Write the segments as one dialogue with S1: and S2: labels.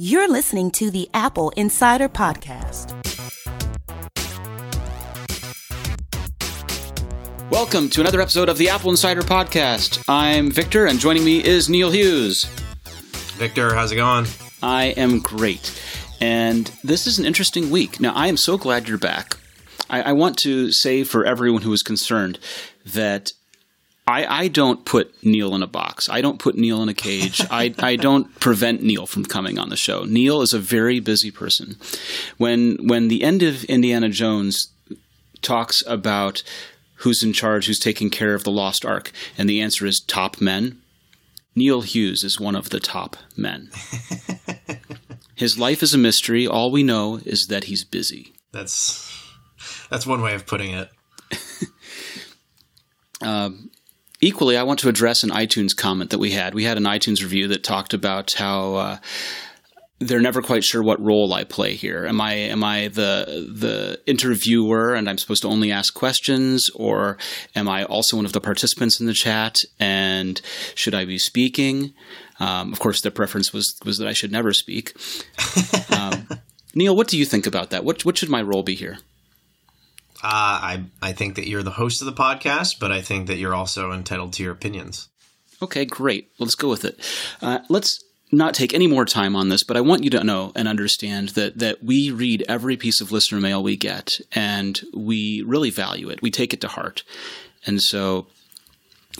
S1: You're listening to the Apple Insider Podcast.
S2: Welcome to another episode of the Apple Insider Podcast. I'm Victor, and joining me is Neil Hughes.
S3: Victor, how's it going?
S2: I am great. And this is an interesting week. Now, I am so glad you're back. I, I want to say for everyone who is concerned that I, I, don't put Neil in a box. I don't put Neil in a cage. I, I don't prevent Neil from coming on the show. Neil is a very busy person. When when the end of Indiana Jones talks about who's in charge, who's taking care of the lost ark, and the answer is top men, Neil Hughes is one of the top men. His life is a mystery. All we know is that he's busy.
S3: That's that's one way of putting it.
S2: uh, equally, I want to address an iTunes comment that we had. We had an iTunes review that talked about how uh, they're never quite sure what role I play here. Am I am I the the interviewer and I'm supposed to only ask questions, or am I also one of the participants in the chat? And should I be speaking? Um, of course, their preference was was that I should never speak. um, Neil, what do you think about that? What what should my role be here?
S3: Uh, I I think that you're the host of the podcast, but I think that you're also entitled to your opinions.
S2: Okay, great. Let's go with it. Uh, let's not take any more time on this, but I want you to know and understand that that we read every piece of listener mail we get, and we really value it. We take it to heart, and so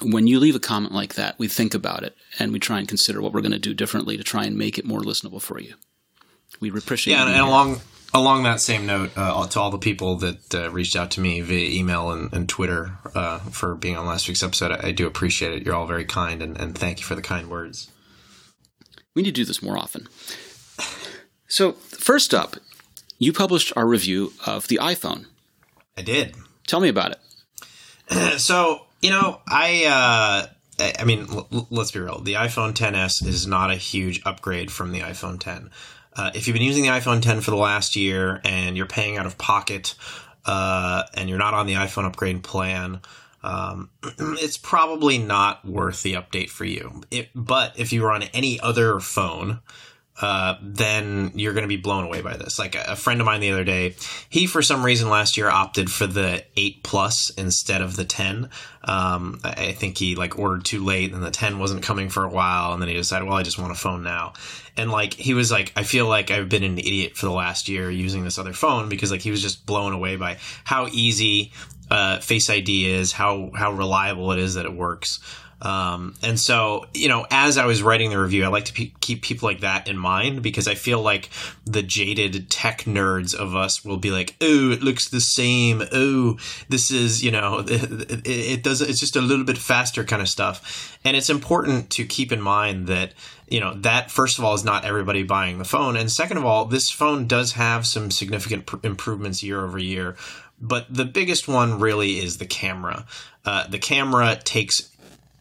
S2: when you leave a comment like that, we think about it and we try and consider what we're going to do differently to try and make it more listenable for you. We appreciate.
S3: Yeah, and, and along along that same note, uh, to all the people that uh, reached out to me via email and, and Twitter uh, for being on last week's episode, I, I, do appreciate it. You're all very kind, and, and thank you for the kind words.
S2: We need to do this more often. So, first up, you published our review of the iPhone.
S3: I did.
S2: Tell me about
S3: it. so, you know, I. Uh, I mean, l- let's be real. The iPhone 10s is not a huge upgrade from the iPhone 10. Uh, if you've been using the iPhone 10 for the last year and you're paying out of pocket uh, and you're not on the iPhone upgrade plan, um, it's probably not worth the update for you. It, but if you were on any other phone, uh, then you're going to be blown away by this. Like a, friend of mine the other day, he for some reason last year opted for the 8 Plus instead of the 10. Um, I think he like ordered too late and the 10 wasn't coming for a while. And then he decided, well, I just want a phone now. And like, he was like, I feel like I've been an idiot for the last year using this other phone because like he was just blown away by how easy uh, Face ID is, how, how reliable it is that it works. Um, and so, you know, as I was writing the review, I like to pe- keep people like that in mind because I feel like the jaded tech nerds of us will be like, "Oh, it looks the same. Oh, this is, you know, it, it does. It's just a little bit faster kind of stuff." And it's important to keep in mind that you know that first of all is not everybody buying the phone, and second of all, this phone does have some significant pr- improvements year over year. But the biggest one really is the camera. Uh, the camera takes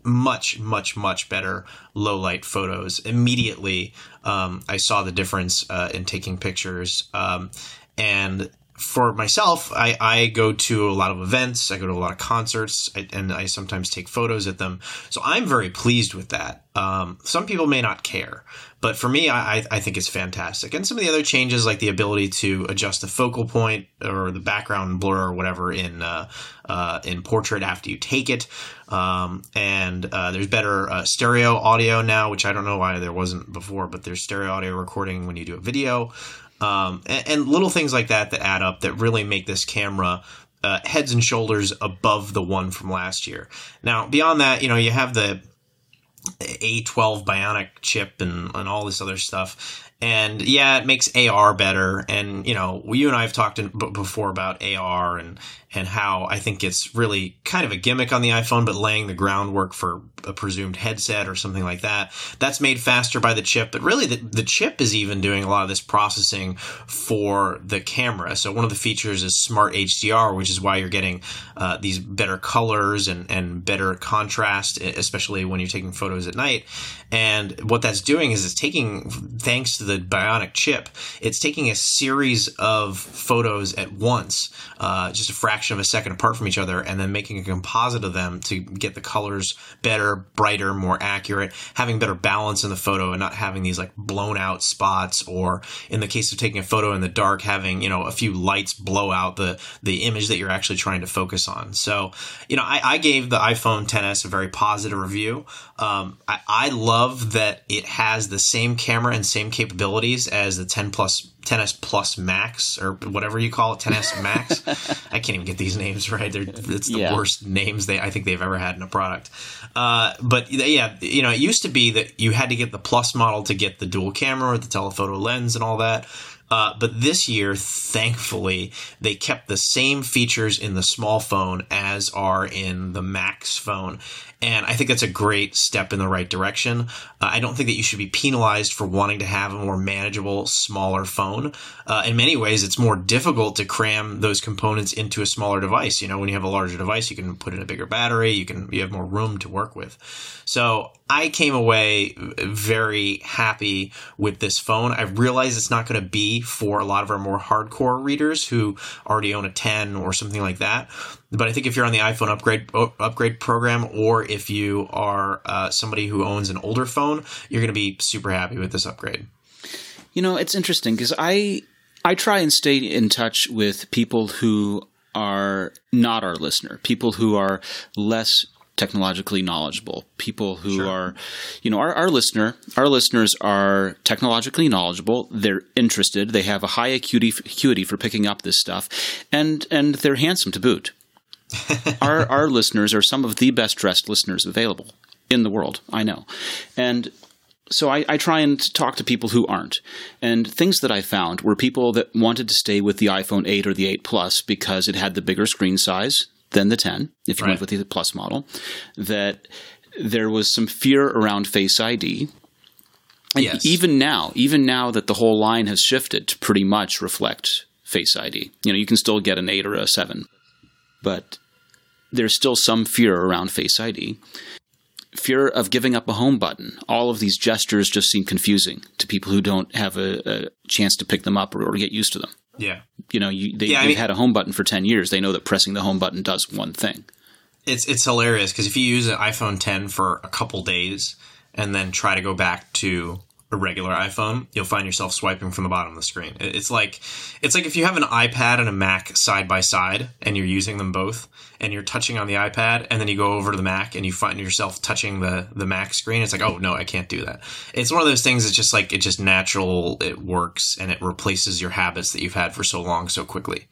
S3: much, much, much better low light photos. Immediately, um, I saw the difference uh, in taking pictures. Um, and for myself, I, I go to a lot of events, I go to a lot of concerts, and I sometimes take photos at them. So I'm very pleased with that. Um, some people may not care, but for me, I, I think it's fantastic. And some of the other changes, like the ability to adjust the focal point or the background blur or whatever in uh, uh, in portrait after you take it, um, and uh, there's better uh, stereo audio now, which I don't know why there wasn't before, but there's stereo audio recording when you do a video um, and, and, little things like that that add up that really make this camera uh, heads and shoulders above the one from last year. Now, beyond that, you know, you have the A12 Bionic chip and, and all this other stuff. And yeah, it makes AR better. And, you know, you and I have talked in, b- before about AR and, and how I think it's really kind of a gimmick on the iPhone, but laying the groundwork for a presumed headset or something like that. That's made faster by the chip, but really the, the chip is even doing a lot of this processing for the camera. So one of the features is smart HDR, which is why you're getting uh, these better colors and, and better contrast, especially when you're taking photos at night. And what that's doing is it's taking, thanks to the bionic chip, it's taking a series of photos at once, uh, just a fraction of a second apart from each other, and then making a composite of them to get the colors better, brighter, more accurate, having better balance in the photo and not having these like blown out spots, or in the case of taking a photo in the dark, having, you know, a few lights blow out the, the image that you're actually trying to focus on. So, you know, I, I gave the iPhone 10s a very positive review. Um, I, I love that it has the same camera and same capabilities as the 10 plus 10s Plus Max or whatever you call it, 10s Max. I can't even get these names right. They're, it's the
S2: Yeah.
S3: worst names they I think they've ever had in a product. Uh, but yeah, you know, it used to be that you had to get the Plus model to get the dual camera or the telephoto lens and all that. Uh, but this year, thankfully, they kept the same features in the small phone as are in the Max phone. And I think that's a great step in the right direction. Uh, I don't think that you should be penalized for wanting to have a more manageable, smaller phone. Uh, in many ways, it's more difficult to cram those components into a smaller device. You know, when you have a larger device, you can put in a bigger battery, you can you have more room to work with. So I came away very happy with this phone. I realize it's not going to be for a lot of our more hardcore readers who already own a 10 or something like that. But I think if you're on the iPhone upgrade upgrade program, or if you are uh, somebody who owns an older phone, you're going to be super happy with this upgrade.
S2: You know, it's interesting because I I try and stay in touch with people who are not our listener, people who are less technologically knowledgeable, people who are, you know, our, our listener, our listeners are technologically knowledgeable. They're interested. They have a high acuity, acuity for picking up this stuff, and and they're handsome to boot. our our listeners are some of the best dressed listeners available in the world. I know, and so I, I try and talk to people who aren't. And things that I found were people that wanted to stay with the iPhone 8 or the 8 Plus because it had the bigger screen size than the 10, if you
S3: Right.
S2: went with the Plus model. That there was some fear around Face ID. And
S3: Yes.
S2: even now, even now that the whole line has shifted to pretty much reflect Face ID, you know, you can still get an 8 or a 7, but there's still some fear around Face ID fear of giving up a home button. All of these gestures just seem confusing to people who don't have a, a chance to pick them up or, or get used to them.
S3: Yeah.
S2: You know, you, they,
S3: Yeah, I
S2: they've
S3: mean-
S2: had a home button for 10 years. They know that pressing the home button does one thing.
S3: It's it's hilarious because if you use an iPhone 10 for a couple days and then try to go back to a regular iPhone, you'll find yourself swiping from the bottom of the screen. It's like it's like if you have an iPad and a Mac side by side and you're using them both and you're touching on the iPad and then you go over to the Mac and you find yourself touching the the Mac screen. It's like, "Oh, no, I can't do that." It's one of those things it's just like it's just natural, it works and it replaces your habits that you've had for so long so quickly.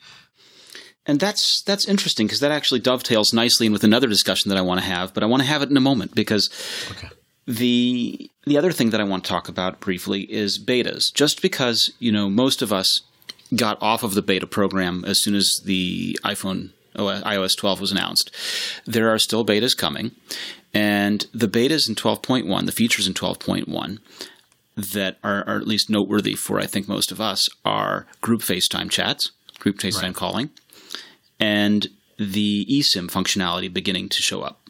S2: And that's that's interesting because that actually dovetails nicely in with another discussion that I want to have, but I want to have it in a moment because
S3: Okay.
S2: The the other thing that I want to talk about briefly is betas. Just because you know most of us got off of the beta program as soon as the iPhone OS, iOS 12 was announced, there are still betas coming, and the betas in 12.1, the features in 12.1 that are, are at least noteworthy for I think most of us are group FaceTime chats, group FaceTime
S3: Right.
S2: calling, and the eSIM functionality beginning to show up.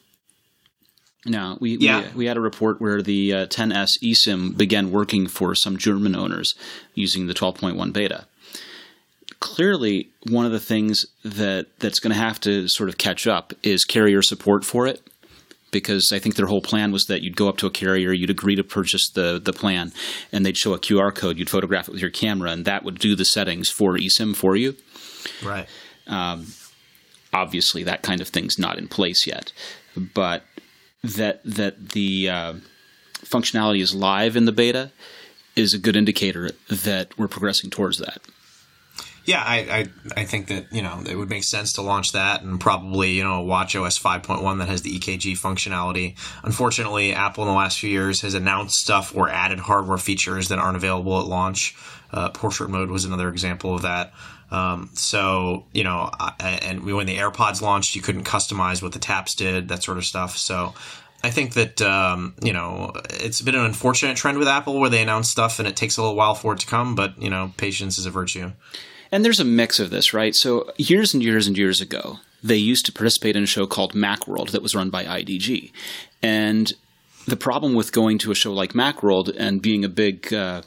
S2: Now, we,
S3: Yeah.
S2: we, we had a report where the uh, 10S eSIM began working for some German owners using the 12.1 beta. Clearly, one of the things that, that's going to have to sort of catch up is carrier support for it because I think their whole plan was that you'd go up to a carrier, you'd agree to purchase the the plan, and they'd show a QR code, you'd photograph it with your camera, and that would do the settings for eSIM for you.
S3: Right.
S2: Obviously, that kind of thing's not in place yet, but that that the uh, functionality is live in the beta is a good indicator that we're progressing towards that.
S3: Yeah, I, I I think that you know it would make sense to launch that and probably you know watchOS 5.1 that has the EKG functionality. Unfortunately, Apple in the last few years has announced stuff or added hardware features that aren't available at launch. Uh, portrait mode was another example of that. Um, so you know, I, and when the AirPods launched, you couldn't customize what the taps did, that sort of stuff. So. I think that um, you know it's been an unfortunate trend with Apple where they announce stuff and it takes a little while for it to come, but you know patience is a virtue.
S2: And there's a mix of this, right? So years and years and years ago, they used to participate in a show called Macworld that was run by IDG, and the problem with going to a show like Macworld and being a big uh,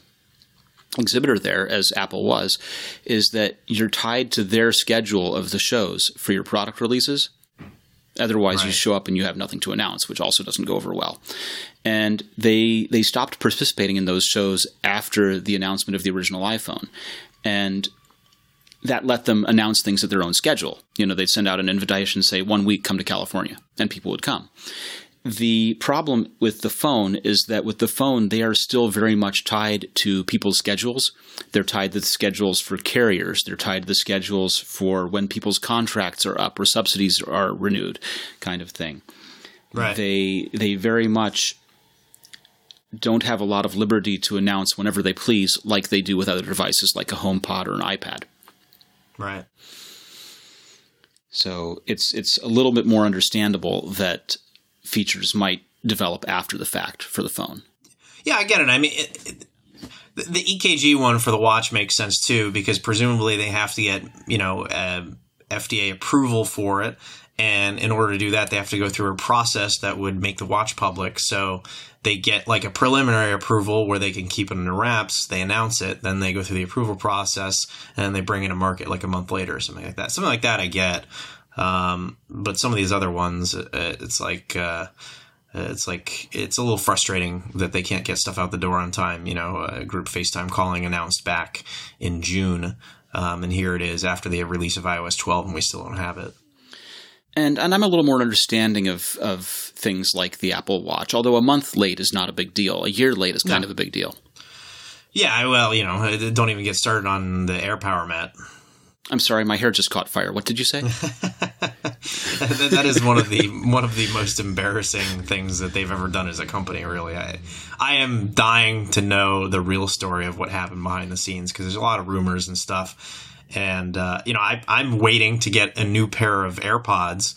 S2: exhibitor there, as Apple was, is that you're tied to their schedule of the shows for your product releases. Otherwise, right. you show up and you have nothing to announce, which also doesn't go over well. And they they stopped participating in those shows after the announcement of the original iPhone, and that let them announce things at their own schedule. You know, they'd send out an invitation, say one week, come to California, and people would come. The problem with the phone is that with the phone, they are still very much tied to people's schedules. They're tied to the schedules for carriers. They're tied to the schedules for when people's contracts are up or subsidies are renewed, kind of thing.
S3: Right.
S2: They they very much don't have a lot of liberty to announce whenever they please, like they do with other devices like a HomePod or an iPad.
S3: Right.
S2: So it's it's a little bit more understandable that features might develop after the fact for the phone.
S3: Yeah, I get it. I mean, it, it, the EKG one for the watch makes sense too because presumably they have to get you know uh, FDA approval for it, and in order to do that, they have to go through a process that would make the watch public. So they get like a preliminary approval where they can keep it under wraps. They announce it, then they go through the approval process, and they bring it to market like a month later or something like that. Something like that, I get. Um, but some of these other ones, uh, it's like uh, it's like it's a little frustrating that they can't get stuff out the door on time. You know, a group FaceTime calling announced back in June, um, and here it is after the release of iOS 12, and we still don't have it.
S2: And and I'm a little more understanding of of things like the Apple Watch. Although a month late is not a big deal, a year late is kind no. of a big deal.
S3: Yeah, well, you know, don't even get started on the AirPower mat.
S2: I'm sorry, my hair just caught fire. What did you say?
S3: that, is one of the one of the most embarrassing things that they've ever done as a company. Really, I I am dying to know the real story of what happened behind the scenes because there's a lot of rumors and stuff. And uh, you know, I, I'm waiting to get a new pair of AirPods.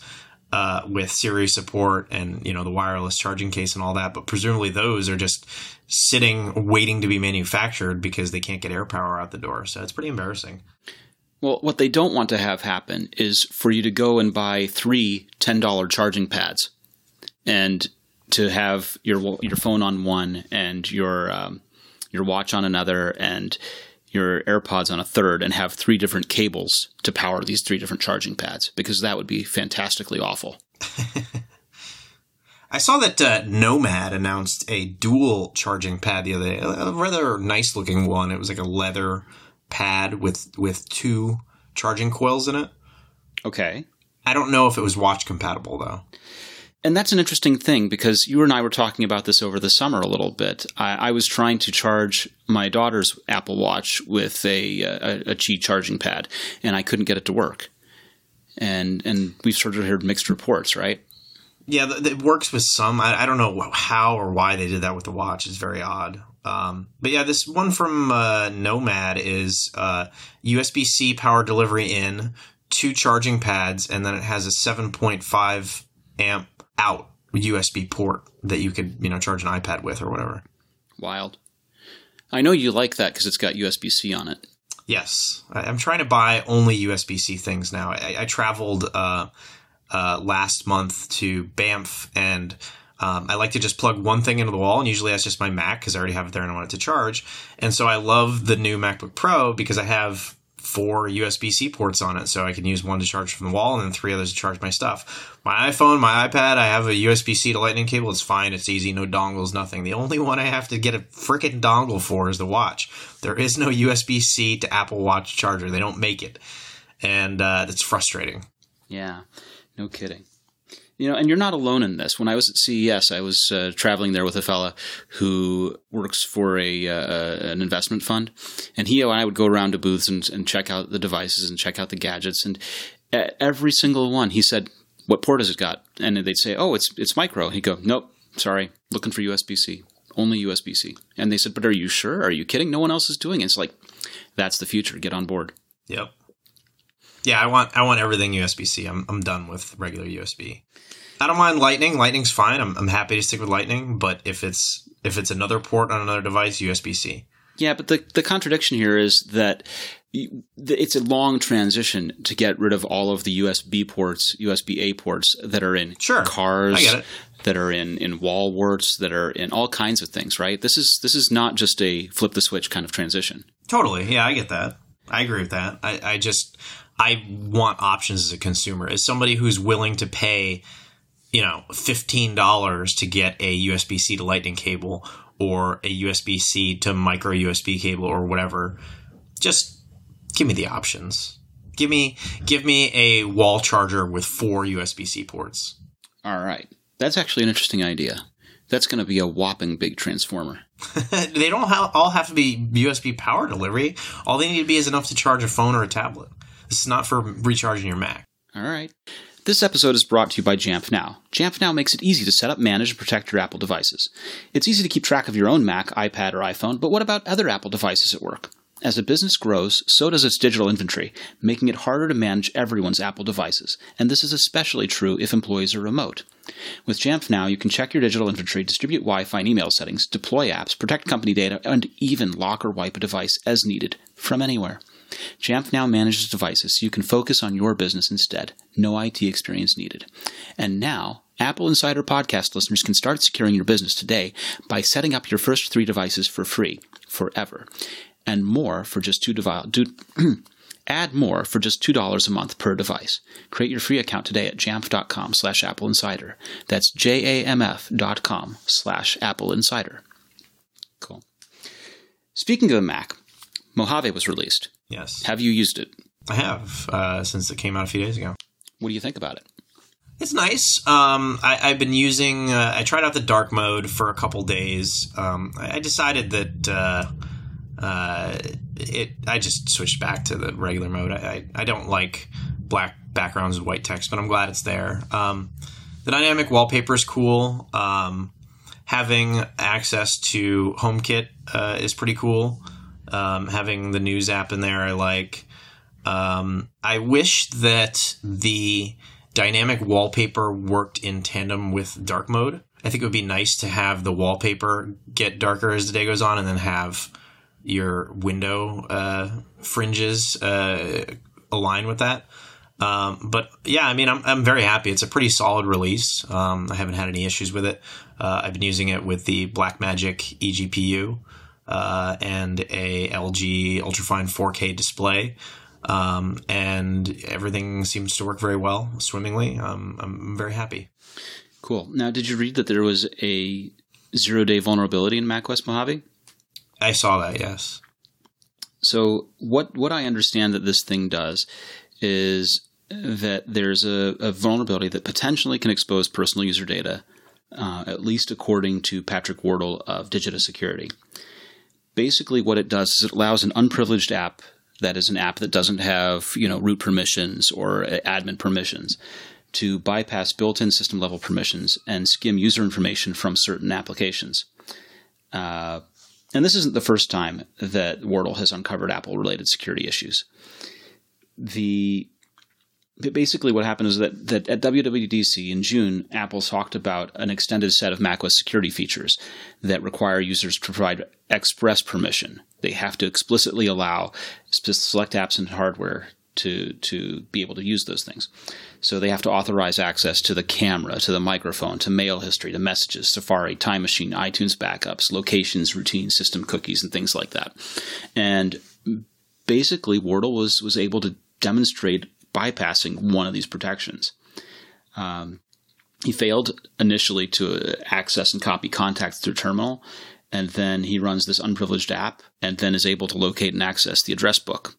S3: Uh, with Siri support and you know the wireless charging case and all that, but presumably those are just sitting waiting to be manufactured because they can't get AirPower out the door. So it's pretty embarrassing.
S2: Well, what they don't want to have happen is for you to go and buy three $10 charging pads and to have your your phone on one and your um, your watch on another and your AirPods on a third and have three different cables to power these three different charging pads because that would be fantastically awful.
S3: I saw that uh, Nomad announced a dual charging pad the other day, a rather nice looking one. It was like a leather pad with with two charging coils in it.
S2: Okay.
S3: I don't know if it was watch compatible though.
S2: And that's an interesting thing because you and I were talking about this over the summer a little bit. I, I was trying to charge my daughter's Apple Watch with a, uh, a, a Qi charging pad, and I couldn't get it to work. And and we've sort of heard mixed reports, right?
S3: Yeah, it works with some. I, I don't know how or why they did that with the watch. It's very odd. Um, but yeah, this one from uh, Nomad is uh, USB C power delivery in, two charging pads, and then it has a 7.5 amp out USB port that you could you know charge an iPad with or whatever.
S2: Wild. I know you like that because it's got USB C on it.
S3: Yes, I, am trying to buy only USB C things now. I, I traveled uh, uh, last month to Banff and um, I like to just plug one thing into the wall, and usually that's just my Mac because I already have it there and I want it to charge. And so I love the new MacBook Pro because I have four USB C ports on it, so I can use one to charge from the wall and then three others to charge my stuff. My iPhone, my iPad, I have a USB C to Lightning cable. It's fine, it's easy, no dongles, nothing. The only one I have to get a freaking dongle for is the watch. There is no USB C to Apple Watch charger, they don't make it. And uh, it's frustrating.
S2: Yeah, no kidding. You know, and you're not alone in this. When I was at CES, I was uh, traveling there with a fella who works for a uh, an investment fund, and he and I would go around to booths and, and check out the devices and check out the gadgets, and every single one, he said, "What port has it got?" And they'd say, "Oh, it's it's micro." He'd go, "Nope, sorry, looking for USB C, only USB C." And they said, "But are you sure? Are you kidding? No one else is doing it." It's like that's the future. Get on board.
S3: Yep. Yeah, I want I want everything USB C. I'm I'm done with regular USB. I don't mind Lightning. Lightning's fine. I'm I'm happy to stick with Lightning, but if it's if it's another port on another device, USB C.
S2: Yeah, but the the contradiction here is that it's a long transition to get rid of all of the USB ports, USB A ports that are in
S3: Sure.
S2: cars,
S3: I get it.
S2: that are in in wall warts, that are in all kinds of things. Right? This is this is not just a flip the switch kind of transition.
S3: Totally. Yeah, I get that. I agree with that. I, I just I want options as a consumer. As somebody who's willing to pay, you know, fifteen dollars to get a USB C to lightning cable or a USB C to micro USB cable or whatever, just give me the options. Give me give me a wall charger with four USB C ports.
S2: All right, that's actually an interesting idea. That's going to be a whopping big transformer.
S3: they don't ha- all have to be USB power delivery. All they need to be is enough to charge a phone or a tablet. This is not for recharging your Mac.
S2: All right. This episode is brought to you by Jamf Now. Jamf Now makes it easy to set up, manage, and protect your Apple devices. It's easy to keep track of your own Mac, iPad, or iPhone, but what about other Apple devices at work? As a business grows, so does its digital inventory, making it harder to manage everyone's Apple devices, and this is especially true if employees are remote. With Jamf Now, you can check your digital inventory, distribute Wi Fi and email settings, deploy apps, protect company data, and even lock or wipe a device as needed from anywhere. Jamf now manages devices so you can focus on your business instead. No IT experience needed. And now, Apple Insider podcast listeners can start securing your business today by setting up your first three devices for free, forever, and more for just two devices. Add more for just $2 a month per device. Create your free account today at jamf.com slash Apple Insider. That's J-A-M-F dot slash Apple Insider. Cool. Speaking of the Mac, Mojave was released.
S3: Yes,
S2: Have you used it?
S3: I have uh, since it came out a few days ago.
S2: What do you think about it?
S3: It's nice. Um, I, I've been using. Uh, I tried out the dark mode for a couple days. Um, I, I decided that uh, uh, it. I just switched back to the regular mode. I, I, I don't like black backgrounds with white text, but I'm glad it's there. Um, the dynamic wallpaper is cool. Um, having access to HomeKit uh, is pretty cool. Um, having the news app in there, I like. Um, I wish that the dynamic wallpaper worked in tandem with dark mode. I think it would be nice to have the wallpaper get darker as the day goes on, and then have your window uh, fringes uh, align with that. Um, but yeah, I mean, I'm, I'm very happy. It's a pretty solid release. Um, I haven't had any issues with it. Uh, I've been using it with the Blackmagic eGPU uh, and a LG ultrafine 4K display. Um, and everything seems to work very well, swimmingly. Um, I'm very happy.
S2: Cool. Now, did you read that there was a zero day vulnerability in Mac macOS Mojave?
S3: I saw that, yes.
S2: So, what, what I understand that this thing does is that there's a, a vulnerability that potentially can expose personal user data, uh, at least according to Patrick Wardle of Digita Security. Basically, what it does is it allows an unprivileged app that is an app that doesn't have you know root permissions or admin permissions to bypass built-in system level permissions and skim user information from certain applications. Uh, and this isn't the first time that Wardle has uncovered Apple-related security issues. The basically what happened is that, that at WWDC in June, Apple talked about an extended set of macOS security features that require users to provide express permission. They have to explicitly allow select apps and hardware to to be able to use those things. So they have to authorize access to the camera, to the microphone, to mail history, to messages, Safari, Time Machine, iTunes backups, locations, routines, system cookies, and things like that. And basically, Wardle was was able to demonstrate bypassing one of these protections. Um, he failed initially to access and copy contacts through terminal, and then he runs this unprivileged app, and then is able to locate and access the address book.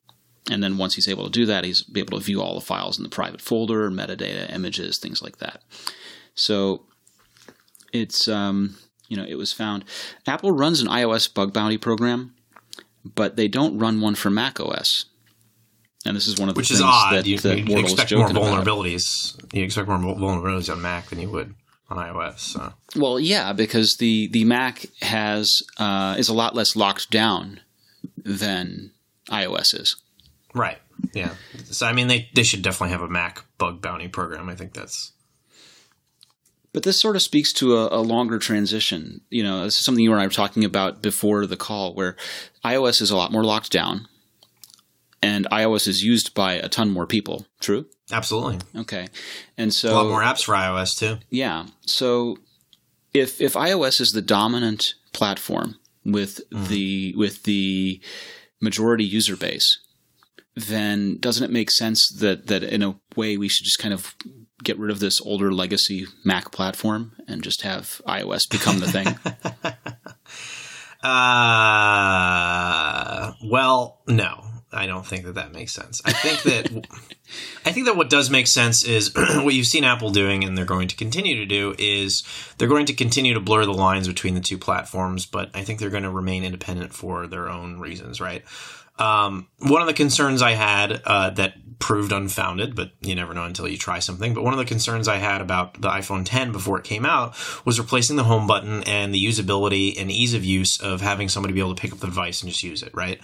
S2: And then once he's able to do that, he's able to view all the files in the private folder, metadata, images, things like that. So it's um, you know it was found. Apple runs an iOS bug bounty program, but they don't run one for Mac OS. And this is one of the
S3: Which
S2: things
S3: is odd.
S2: that,
S3: you,
S2: that
S3: you expect more
S2: joking about.
S3: vulnerabilities. You expect more vulnerabilities on Mac than you would on iOS. So.
S2: Well, yeah, because the the Mac has uh, is a lot less locked down than iOS is.
S3: Right. Yeah. So I mean, they they should definitely have a Mac bug bounty program. I think that's
S2: But this sort of speaks to a, a longer transition. You know, this is something you and I were talking about before the call, where iOS is a lot more locked down, and iOS is used by a ton more people. True.
S3: Absolutely.
S2: Okay, and so
S3: a lot more apps for iOS too.
S2: Yeah. So if if iOS is the dominant platform with mm. the with the majority user base, then doesn't it make sense that that in a way we should just kind of get rid of this older legacy Mac platform and just have iOS become the thing?
S3: uh, well, no. I don't think that that makes sense. I think that I think that what does make sense is what you've seen Apple doing, and they're going to continue to do is they're going to continue to blur the lines between the two platforms, but I think they're going to remain independent for their own reasons, right? Um, one of the concerns I had uh, that proved unfounded, but you never know until you try something. But one of the concerns I had about the iPhone 10 before it came out was replacing the home button and the usability and ease of use of having somebody be able to pick up the device and just use it, right?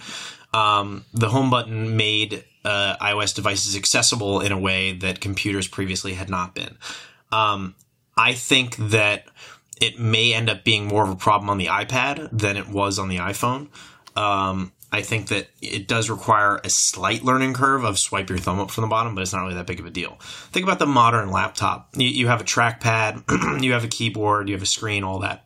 S3: Um, the home button made uh, iOS devices accessible in a way that computers previously had not been. Um, I think that it may end up being more of a problem on the iPad than it was on the iPhone. Um, I think that it does require a slight learning curve of swipe your thumb up from the bottom, but it's not really that big of a deal. Think about the modern laptop. You, you have a trackpad, you have a keyboard, you have a screen, all that.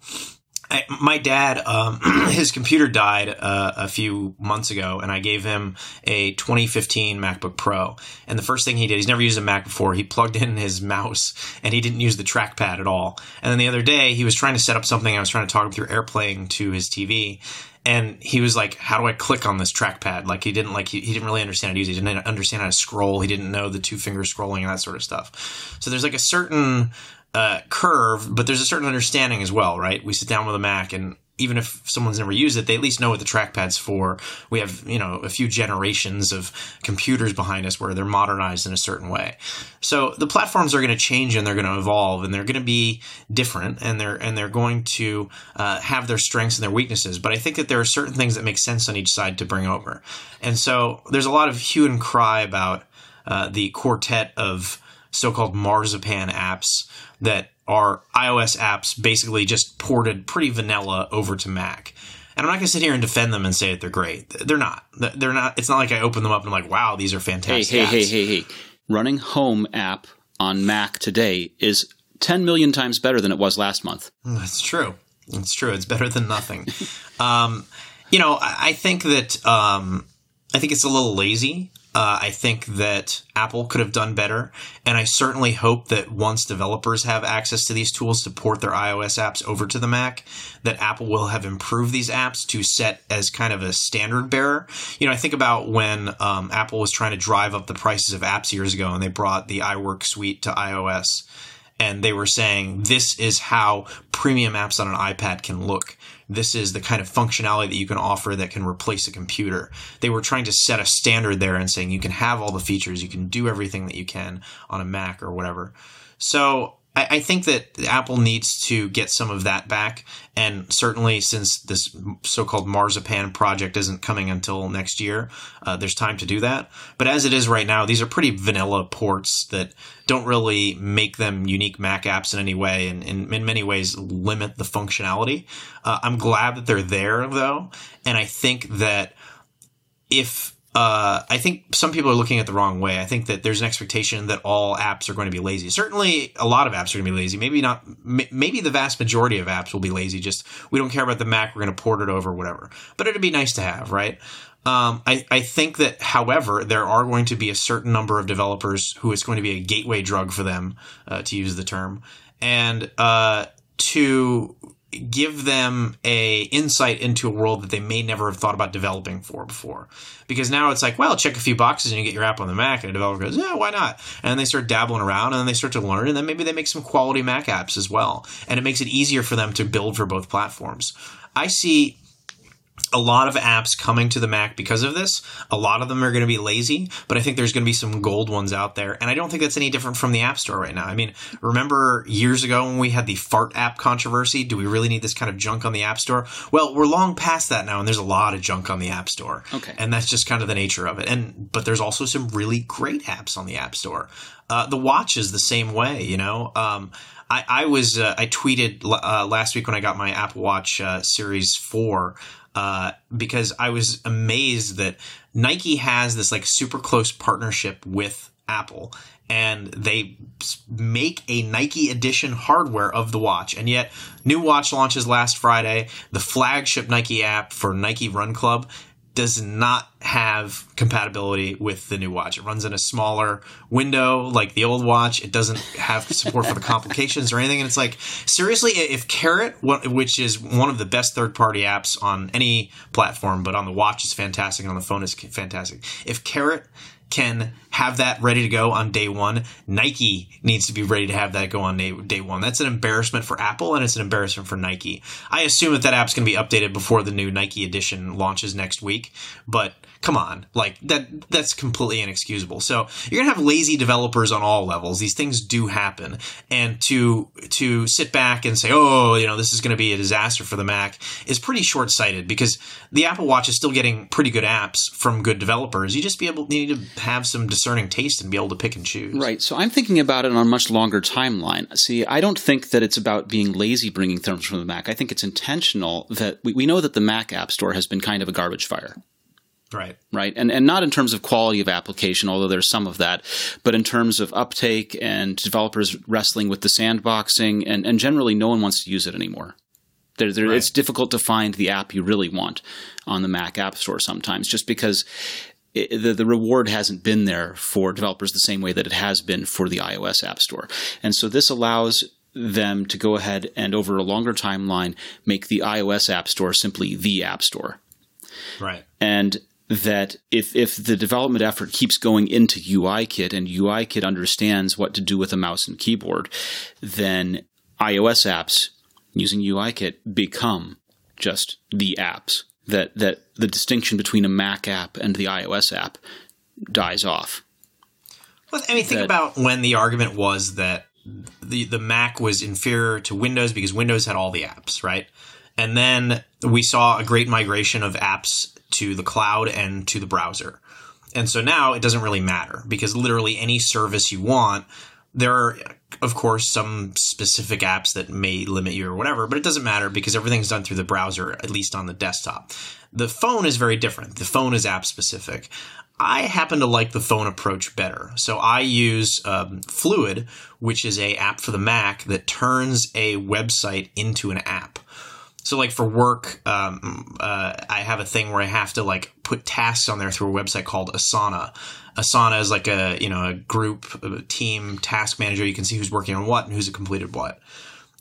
S3: I, my dad, um, his computer died uh, a few months ago, and I gave him a 2015 MacBook Pro. And the first thing he did, he's never used a Mac before. He plugged in his mouse, and he didn't use the trackpad at all. And then the other day, he was trying to set up something. I was trying to talk him through AirPlaying to his TV, and he was like, "How do I click on this trackpad?" Like he didn't like he, he didn't really understand how to use it. He didn't understand how to scroll. He didn't know the two finger scrolling and that sort of stuff. So there's like a certain uh, curve, but there's a certain understanding as well, right? We sit down with a Mac and even if someone's never used it, they at least know what the trackpad's for. We have, you know, a few generations of computers behind us where they're modernized in a certain way. So the platforms are going to change and they're going to evolve and they're going to be different and they're and they're going to uh, have their strengths and their weaknesses. But I think that there are certain things that make sense on each side to bring over. And so there's a lot of hue and cry about uh, the quartet of so-called marzipan apps that are iOS apps basically just ported pretty vanilla over to Mac. And I'm not going to sit here and defend them and say that they're great. They're not. They're not. It's not like I open them up and I'm like, wow, these are fantastic.
S2: Hey, hey,
S3: apps.
S2: hey, hey, hey. Running Home app on Mac today is 10 million times better than it was last month.
S3: That's true. It's true. It's better than nothing. um, you know, I think that um, I think it's a little lazy uh, I think that Apple could have done better. And I certainly hope that once developers have access to these tools to port their iOS apps over to the Mac, that Apple will have improved these apps to set as kind of a standard bearer. You know, I think about when um, Apple was trying to drive up the prices of apps years ago and they brought the iWork suite to iOS and they were saying this is how premium apps on an iPad can look. This is the kind of functionality that you can offer that can replace a computer. They were trying to set a standard there and saying you can have all the features, you can do everything that you can on a Mac or whatever. So I, I think that Apple needs to get some of that back. And certainly, since this so called Marzipan project isn't coming until next year, uh, there's time to do that. But as it is right now, these are pretty vanilla ports that don't really make them unique Mac apps in any way, and, and in many ways limit the functionality. Uh, I'm glad that they're there, though. And I think that if uh, I think some people are looking at the wrong way. I think that there's an expectation that all apps are going to be lazy. Certainly, a lot of apps are going to be lazy. Maybe not. Maybe the vast majority of apps will be lazy. Just we don't care about the Mac. We're going to port it over, whatever. But it'd be nice to have, right? Um, I, I think that, however, there are going to be a certain number of developers who it's going to be a gateway drug for them, uh, to use the term, and uh, to give them a insight into a world that they may never have thought about developing for before. Because now it's like, well, check a few boxes and you get your app on the Mac, and a developer goes, yeah, why not? And they start dabbling around, and then they start to learn, and then maybe they make some quality Mac apps as well, and it makes it easier for them to build for both platforms. I see a lot of apps coming to the Mac because of this. A lot of them are going to be lazy, but I think there's going to be some gold ones out there. And I don't think that's any different from the App Store right now. I mean, remember years ago when we had the fart app controversy? Do we really need this kind of junk on the App Store? Well, we're long past that now, and there's a lot of junk on the App Store.
S2: Okay.
S3: And that's just kind of the nature of it. And but there's also some really great apps on the App Store. Uh, the watch is the same way, you know. Um, I, I was uh, I tweeted uh, last week when I got my Apple Watch uh, Series Four uh, because I was amazed that Nike has this like super close partnership with Apple and they make a Nike edition hardware of the watch. And yet, new watch launches last Friday. The flagship Nike app for Nike Run Club does not have compatibility with the new watch. It runs in a smaller window like the old watch. It doesn't have support for the complications or anything. And it's like, seriously, if Carrot, which is one of the best third party apps on any platform, but on the watch is fantastic and on the phone is fantastic. If Carrot can have that ready to go on day one. Nike needs to be ready to have that go on day, day one. That's an embarrassment for Apple and it's an embarrassment for Nike. I assume that that app's going to be updated before the new Nike edition launches next week, but come on, like that that's completely inexcusable. So you're gonna have lazy developers on all levels. These things do happen, and to to sit back and say, oh, you know, this is gonna be a disaster for the Mac is pretty short sighted because the Apple Watch is still getting pretty good apps from good developers. You just be able you need to have some discerning taste and be able to pick and choose.
S2: Right. So I'm thinking about it on a much longer timeline. See, I don't think that it's about being lazy bringing things from the Mac. I think it's intentional that we, we know that the Mac App Store has been kind of a garbage fire.
S3: Right.
S2: Right. And and not in terms of quality of application, although there's some of that, but in terms of uptake and developers wrestling with the sandboxing and, and generally no one wants to use it anymore. There, there, right. It's difficult to find the app you really want on the Mac App Store sometimes, just because it, the, the reward hasn't been there for developers the same way that it has been for the iOS App Store. And so this allows them to go ahead and over a longer timeline make the iOS App Store simply the App Store.
S3: Right.
S2: And that if if the development effort keeps going into UIKit and UIKit understands what to do with a mouse and keyboard, then iOS apps using UIKit become just the apps. That that the distinction between a Mac app and the iOS app dies off.
S3: Well, I mean, think that, about when the argument was that the the Mac was inferior to Windows because Windows had all the apps, right? And then we saw a great migration of apps to the cloud and to the browser. And so now it doesn't really matter because literally any service you want, there are, of course, some specific apps that may limit you or whatever, but it doesn't matter because everything's done through the browser, at least on the desktop. The phone is very different. The phone is app specific. I happen to like the phone approach better. So I use um, Fluid, which is a app for the Mac that turns a website into an app. So like for work, um, uh, I have a thing where I have to like put tasks on there through a website called Asana. Asana is like a you know a group, a team task manager. You can see who's working on what and who's completed what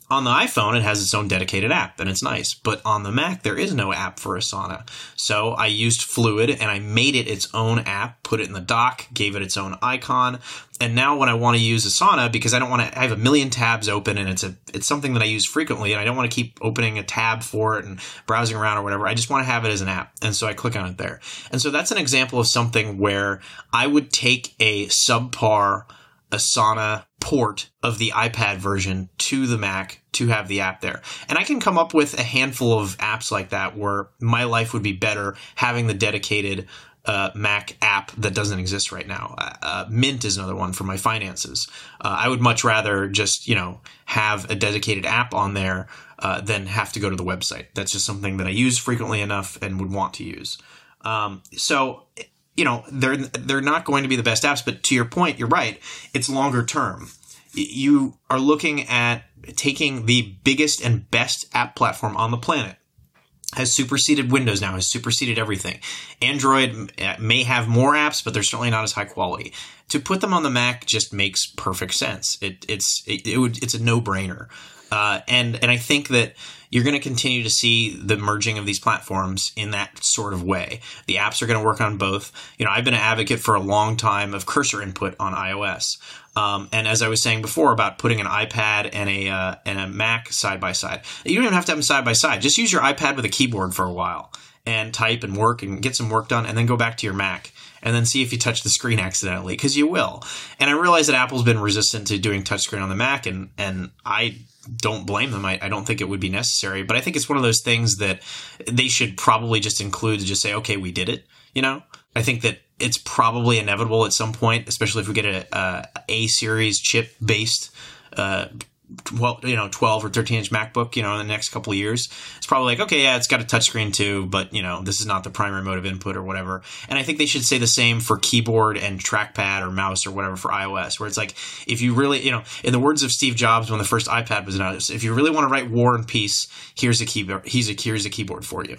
S3: on the iPhone, it has its own dedicated app, and it's nice. But on the Mac, there is no app for Asana. So I used Fluid and I made it its own app, put it in the dock, gave it its own icon. And now when I want to use Asana, because I don't want to, I have a million tabs open and it's a, it's something that I use frequently and I don't want to keep opening a tab for it and browsing around or whatever. I just want to have it as an app. And so I click on it there. And so that's an example of something where I would take a subpar Asana port of the iPad version to the Mac to have the app there. And I can come up with a handful of apps like that where my life would be better having the dedicated uh, Mac app that doesn't exist right now. Uh, uh Mint is another one for my finances. Uh, I would much rather just, you know, have a dedicated app on there uh, than have to go to the website. That's just something that I use frequently enough and would want to use. Um, so you know they're they're not going to be the best apps but to your point you're right it's longer term you are looking at taking the biggest and best app platform on the planet has superseded Windows now, has superseded everything. Android may have more apps, but they're certainly not as high quality. To put them on the Mac just makes perfect sense. It, it's it, it would it's a no brainer. Uh, and and I think that you're going to continue to see the merging of these platforms in that sort of way. The apps are going to work on both. You know, I've been an advocate for a long time of cursor input on iOS. Um, and as I was saying before about putting an iPad and a uh, and a Mac side by side, you don't even have to have them side by side. Just use your iPad with a keyboard for a while and type and work and get some work done, and then go back to your Mac and then see if you touch the screen accidentally because you will. And I realize that Apple's been resistant to doing touchscreen on the Mac, and and I don't blame them. I, I, don't think it would be necessary, but I think it's one of those things that they should probably just include to just say, okay, we did it. You know, I think that it's probably inevitable at some point, especially if we get a a, a series chip based uh, 12, you know, 12 or 13 inch MacBook, you know, in the next couple years, it's probably like, okay, yeah, it's got a touchscreen too, but you know, this is not the primary mode of input or whatever. And I think they should say the same for keyboard and trackpad or mouse or whatever for iOS, where it's like, if you really, you know, in the words of Steve Jobs when the first iPad was announced, if you really want to write War and Peace, here's a keyboard, here's a, here's a keyboard for you.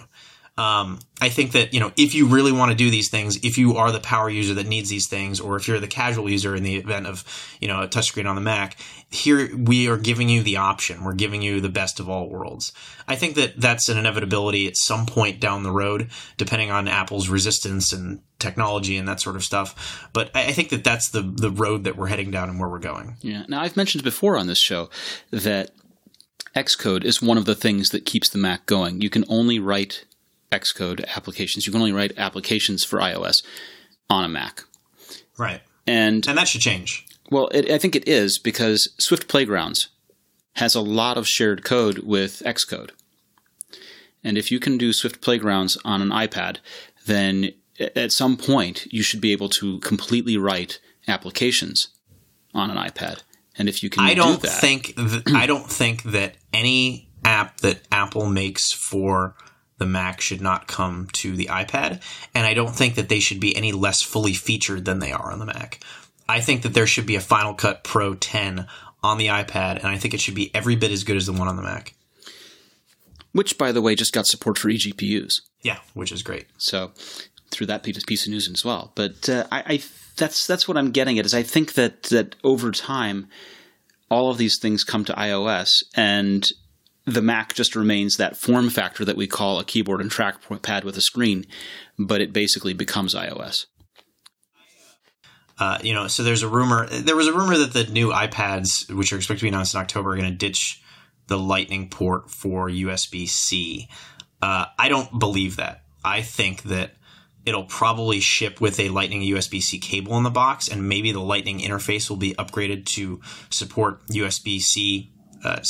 S3: Um, I think that, you know, if you really want to do these things, if you are the power user that needs these things, or if you're the casual user in the event of, you know, a touchscreen on the Mac, here we are giving you the option. We're giving you the best of all worlds. I think that that's an inevitability at some point down the road, depending on Apple's resistance and technology and that sort of stuff. But I think that that's the, the road that we're heading down and where we're going.
S2: Yeah. Now, I've mentioned before on this show that Xcode is one of the things that keeps the Mac going. You can only write Xcode applications. You can only write applications for iOS on a Mac.
S3: Right.
S2: And
S3: and that should change.
S2: Well, it, I think it is because Swift Playgrounds has a lot of shared code with Xcode. And if you can do Swift Playgrounds on an iPad, then at some point you should be able to completely write applications on an iPad. And if you can
S3: I don't
S2: do that,
S3: think th- I don't think that any app that Apple makes for the Mac should not come to the iPad, and I don't think that they should be any less fully featured than they are on the Mac. I think that there should be a Final Cut Pro 10 on the iPad, and I think it should be every bit as good as the one on the Mac.
S2: which by the way just got support for eGPUs.
S3: Yeah, which is great.
S2: So through that piece piece of news as well. But uh, I, I that's that's what I'm getting at is I think that that over time all of these things come to iOS and the Mac just remains that form factor that we call a keyboard and trackpad with a screen, but it basically becomes iOS.
S3: Uh, you know, so there's a rumor. There was a rumor that the new iPads, which are expected to be announced in October, are going to ditch the Lightning port for USB C. Uh, I don't believe that. I think that it'll probably ship with a Lightning USB C cable in the box, and maybe the Lightning interface will be upgraded to support USB C uh,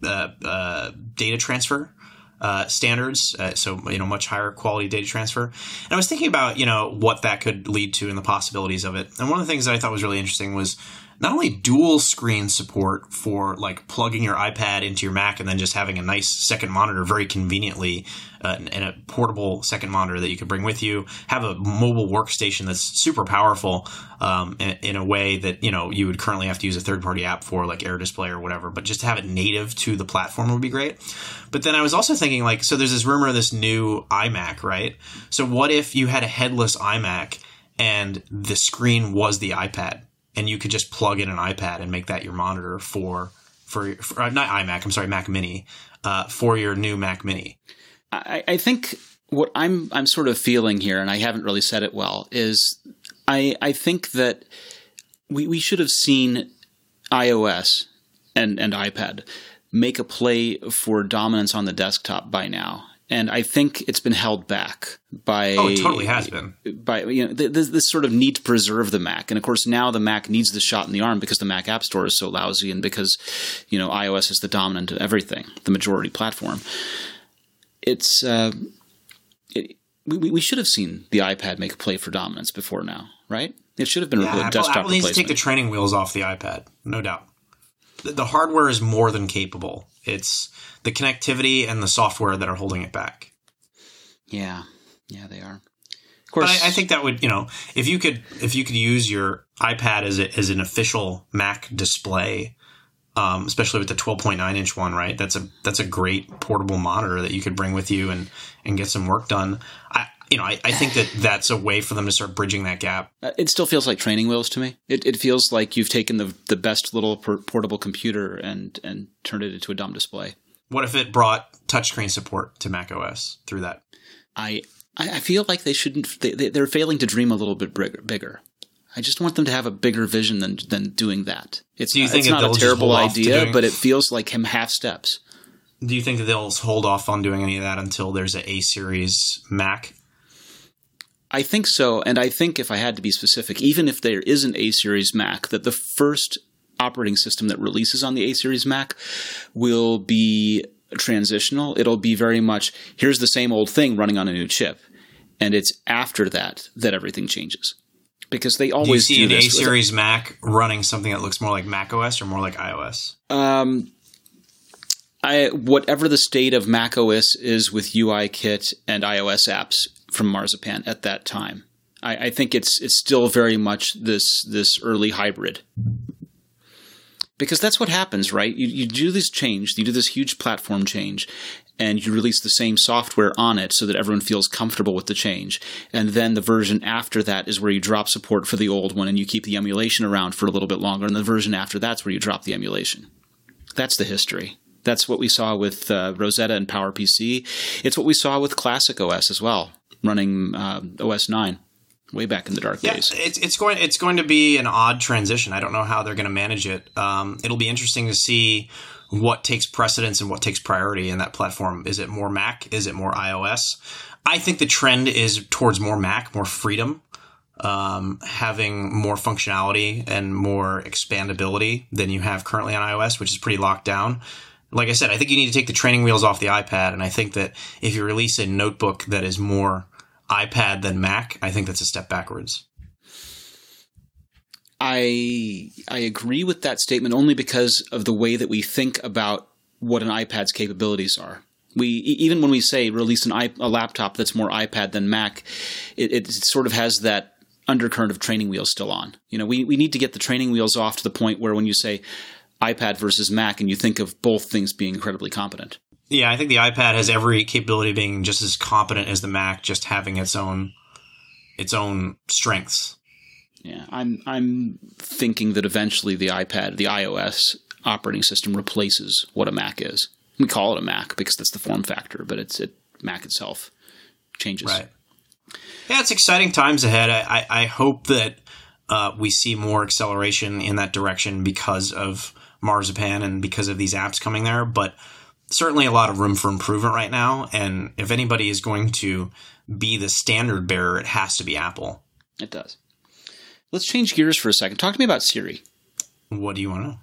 S3: data transfer uh, standards, uh, so you know much higher quality data transfer. And I was thinking about you know what that could lead to and the possibilities of it. And one of the things that I thought was really interesting was not only dual screen support for like plugging your iPad into your Mac and then just having a nice second monitor very conveniently uh, and a portable second monitor that you could bring with you, have a mobile workstation that's super powerful um, in, in, a way that you know you would currently have to use a third party app for like Air Display or whatever, but just to have it native to the platform would be great. But then I was also thinking like, so there's this rumor of this new iMac, right? So what if you had a headless iMac and the screen was the iPad? And you could just plug in an iPad and make that your monitor for for, for uh, not iMac. I'm sorry, Mac Mini uh, for your new Mac Mini.
S2: I, I think what I'm I'm sort of feeling here, and I haven't really said it well, is I I think that we we should have seen iOS and and iPad make a play for dominance on the desktop by now and I think it's been held back by.
S3: Oh, it totally has been.
S2: By you know this, this, sort of need to preserve the Mac, and of course now the Mac needs the shot in the arm because the Mac App Store is so lousy, and because you know iOS is the dominant of everything, the majority platform. It's uh, it, we we should have seen the iPad make a play for dominance before now, right? It should have been
S3: yeah,
S2: a
S3: Apple,
S2: desktop
S3: Apple needs to take the training wheels off the iPad, no doubt. The, the hardware is more than capable. It's the connectivity and the software that are holding it back.
S2: Yeah, yeah, they are.
S3: Of course, but I, I, think that would you know if you could if you could use your iPad as a, as an official Mac display, um, especially with the 12.9 inch one, right? That's a that's a great portable monitor that you could bring with you and and get some work done. I, you know, I, I, think that that's a way for them to start bridging that gap.
S2: Uh, it still feels like training wheels to me. It, it feels like you've taken the the best little portable computer and and turned it into a dumb display.
S3: What if it brought touchscreen support to Mac OS through that?
S2: I I feel like they shouldn't. They, they're failing to dream a little bit bigger. I just want them to have a bigger vision than than doing that. It's,
S3: Do
S2: it's not a terrible idea,
S3: doing...
S2: but it feels like him half steps.
S3: Do you think that they'll hold off on doing any of that until there's an A series Mac?
S2: I think so, and I think if I had to be specific, even if there is an A series Mac, that the first operating system that releases on the A series Mac will be transitional. It'll be very much here's the same old thing running on a new chip. And it's after that that everything changes. because they
S3: Do you
S2: always do,
S3: see an A series Mac running something that looks more like Mac OS or more like iOS?
S2: Um, I whatever the state of Mac OS is with UIKit and iOS apps from Marzipan at that time. I, I think it's it's still very much this this early hybrid. Because that's what happens, right? You, you do this change, you do this huge platform change, and you release the same software on it so that everyone feels comfortable with the change. And then the version after that is where you drop support for the old one and you keep the emulation around for a little bit longer. And the version after that's where you drop the emulation. That's the history. That's what we saw with uh, Rosetta and PowerPC. It's what we saw with Classic OS as well, running uh, OS 9 way back in the dark
S3: Yeah,
S2: days.
S3: it's it's going it's going to be an odd transition. I don't know how they're going to manage it. Um, it'll be interesting to see what takes precedence and what takes priority in that platform. Is it more Mac? Is it more iOS? I think the trend is towards more Mac, more freedom, um, having more functionality and more expandability than you have currently on iOS, which is pretty locked down. Like I said, I think you need to take the training wheels off the iPad, and I think that if you release a notebook that is more iPad than Mac, I think that's a step backwards.
S2: I I agree with that statement only because of the way that we think about what an iPad's capabilities are. We even when we say release an i a laptop that's more iPad than Mac, it, it sort of has that undercurrent of training wheels still on. You know, we we need to get the training wheels off to the point where when you say iPad versus Mac, and you think of both things being incredibly competent.
S3: Yeah, I think the iPad has every capability of being just as competent as the Mac, just having its own its own strengths.
S2: Yeah, I'm I'm thinking that eventually the iPad, the iOS operating system replaces what a Mac is. We call it a Mac because that's the form factor, but it's it Mac itself changes.
S3: Right. Yeah, it's exciting times ahead. I, I, I hope that uh, we see more acceleration in that direction because of Marzipan and because of these apps coming there. But certainly a lot of room for improvement right now. And if anybody is going to be the standard bearer, it has to be Apple.
S2: It does. Let's change gears for a second. Talk to me about Siri.
S3: What do you want to know?